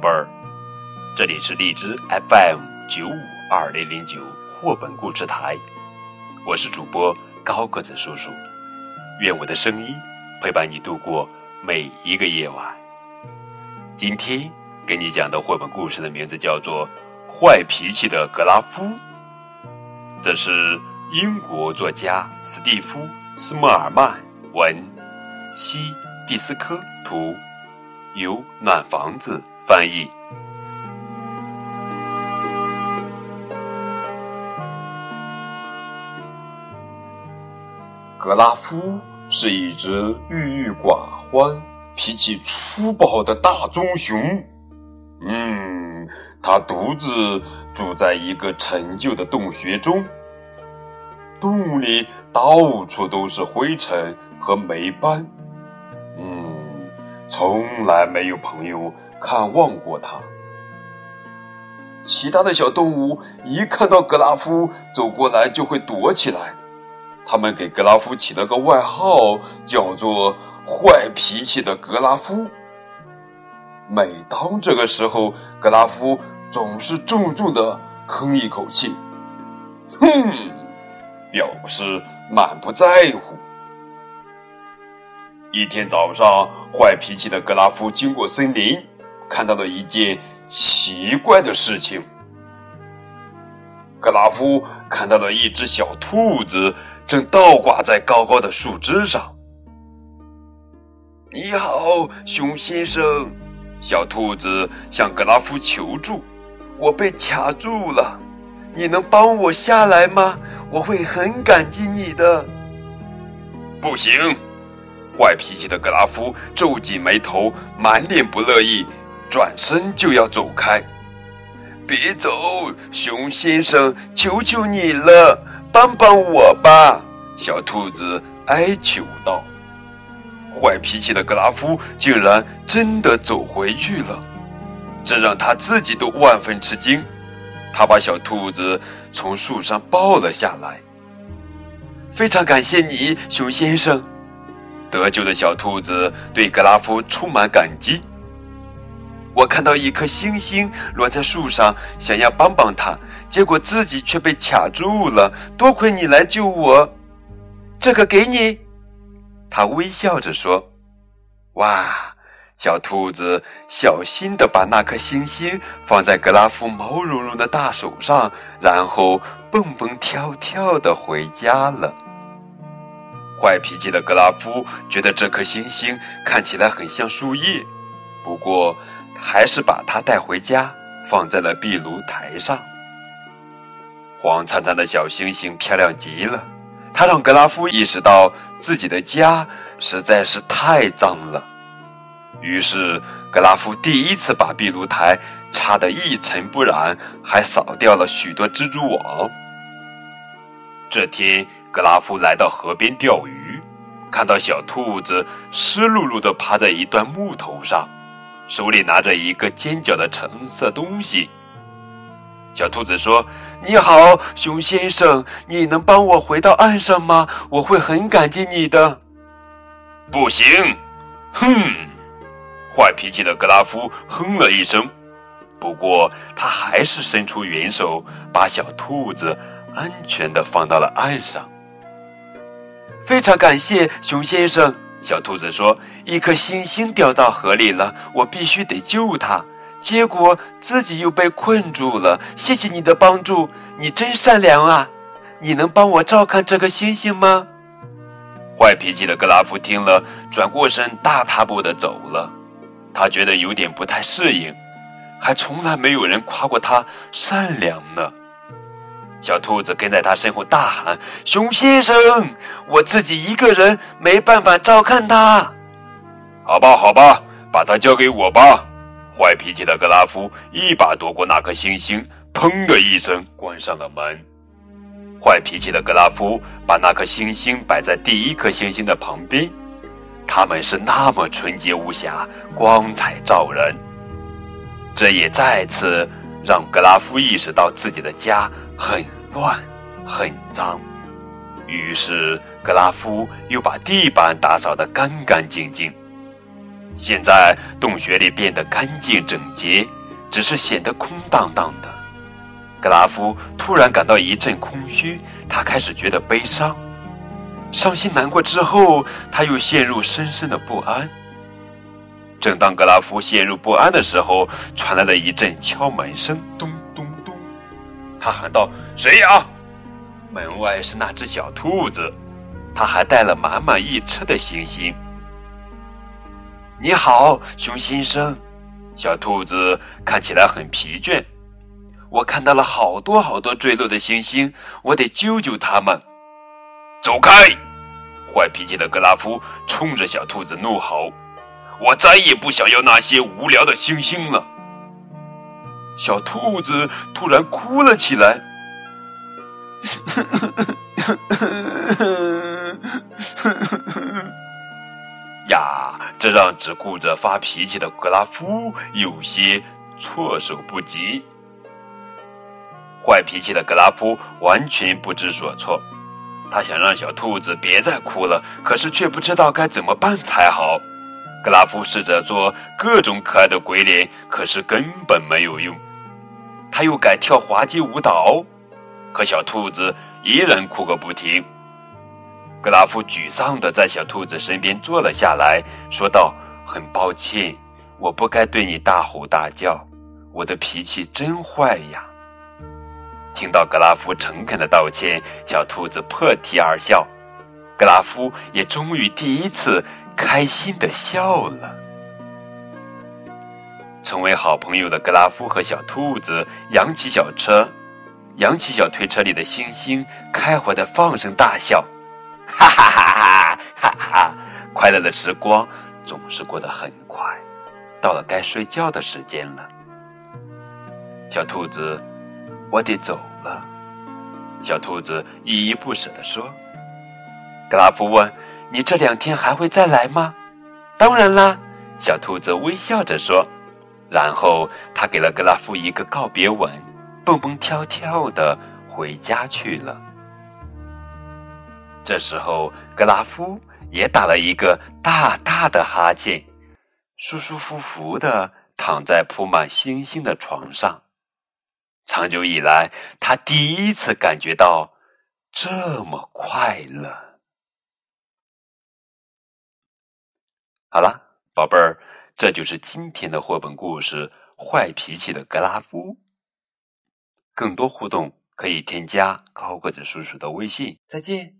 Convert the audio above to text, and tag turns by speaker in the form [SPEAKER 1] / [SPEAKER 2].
[SPEAKER 1] 宝贝儿，这里是荔枝 FM 九五二零零九绘本故事台，我是主播高个子叔叔，愿我的声音陪伴你度过每一个夜晚。今天给你讲的绘本故事的名字叫做《坏脾气的格拉夫》，这是英国作家斯蒂夫·斯莫尔曼文，西毕斯科图。由暖房子翻译。格拉夫是一只郁郁寡欢、脾气粗暴的大棕熊。嗯，他独自住在一个陈旧的洞穴中，洞里到处都是灰尘和霉斑。嗯从来没有朋友看望过他。其他的小动物一看到格拉夫走过来，就会躲起来。他们给格拉夫起了个外号，叫做“坏脾气的格拉夫”。每当这个时候，格拉夫总是重重的哼一口气，哼，表示满不在乎。一天早上，坏脾气的格拉夫经过森林，看到了一件奇怪的事情。格拉夫看到了一只小兔子正倒挂在高高的树枝上。“你好，熊先生！”小兔子向格拉夫求助，“我被卡住了，你能帮我下来吗？我会很感激你的。”“不行。”坏脾气的格拉夫皱紧眉头，满脸不乐意，转身就要走开。别走，熊先生，求求你了，帮帮我吧！小兔子哀求道。坏脾气的格拉夫竟然真的走回去了，这让他自己都万分吃惊。他把小兔子从树上抱了下来。非常感谢你，熊先生。得救的小兔子对格拉夫充满感激。我看到一颗星星落在树上，想要帮帮他，结果自己却被卡住了。多亏你来救我，这个给你。他微笑着说：“哇！”小兔子小心地把那颗星星放在格拉夫毛茸茸的大手上，然后蹦蹦跳跳地回家了。坏脾气的格拉夫觉得这颗星星看起来很像树叶，不过还是把它带回家，放在了壁炉台上。黄灿灿的小星星漂亮极了，它让格拉夫意识到自己的家实在是太脏了。于是，格拉夫第一次把壁炉台擦得一尘不染，还扫掉了许多蜘蛛网。这天。格拉夫来到河边钓鱼，看到小兔子湿漉漉地趴在一段木头上，手里拿着一个尖角的橙色东西。小兔子说：“你好，熊先生，你能帮我回到岸上吗？我会很感激你的。”不行，哼！坏脾气的格拉夫哼了一声，不过他还是伸出援手，把小兔子安全的放到了岸上。非常感谢熊先生，小兔子说：“一颗星星掉到河里了，我必须得救它，结果自己又被困住了。谢谢你的帮助，你真善良啊！你能帮我照看这颗星星吗？”坏脾气的格拉夫听了，转过身，大踏步的走了。他觉得有点不太适应，还从来没有人夸过他善良呢。小兔子跟在他身后大喊：“熊先生，我自己一个人没办法照看他。”“好吧，好吧，把它交给我吧。”坏脾气的格拉夫一把夺过那颗星星，砰的一声关上了门。坏脾气的格拉夫把那颗星星摆在第一颗星星的旁边，它们是那么纯洁无瑕，光彩照人。这也再次让格拉夫意识到自己的家。很乱，很脏。于是格拉夫又把地板打扫得干干净净。现在洞穴里变得干净整洁，只是显得空荡荡的。格拉夫突然感到一阵空虚，他开始觉得悲伤、伤心难过。之后，他又陷入深深的不安。正当格拉夫陷入不安的时候，传来了一阵敲门声，咚。他喊道：“谁呀？”门外是那只小兔子，它还带了满满一车的星星。你好，熊先生。小兔子看起来很疲倦。我看到了好多好多坠落的星星，我得救救他们。走开！坏脾气的格拉夫冲着小兔子怒吼：“我再也不想要那些无聊的星星了。”小兔子突然哭了起来。呀，这让只顾着发脾气的格拉夫有些措手不及。坏脾气的格拉夫完全不知所措，他想让小兔子别再哭了，可是却不知道该怎么办才好。格拉夫试着做各种可爱的鬼脸，可是根本没有用。他又改跳滑稽舞蹈。可小兔子依然哭个不停。格拉夫沮丧地在小兔子身边坐了下来，说道：“很抱歉，我不该对你大吼大叫，我的脾气真坏呀。”听到格拉夫诚恳的道歉，小兔子破涕而笑。格拉夫也终于第一次开心地笑了。成为好朋友的格拉夫和小兔子扬起小车。扬起小推车里的星星，开怀的放声大笑，哈哈哈哈哈哈！快乐的时光总是过得很快，到了该睡觉的时间了。小兔子，我得走了。小兔子依依不舍地说。格拉夫问：“你这两天还会再来吗？”“当然啦。”小兔子微笑着说。然后他给了格拉夫一个告别吻。蹦蹦跳跳的回家去了。这时候，格拉夫也打了一个大大的哈欠，舒舒服服的躺在铺满星星的床上。长久以来，他第一次感觉到这么快乐。好了，宝贝儿，这就是今天的绘本故事《坏脾气的格拉夫》。更多互动可以添加高个子叔叔的微信。再见。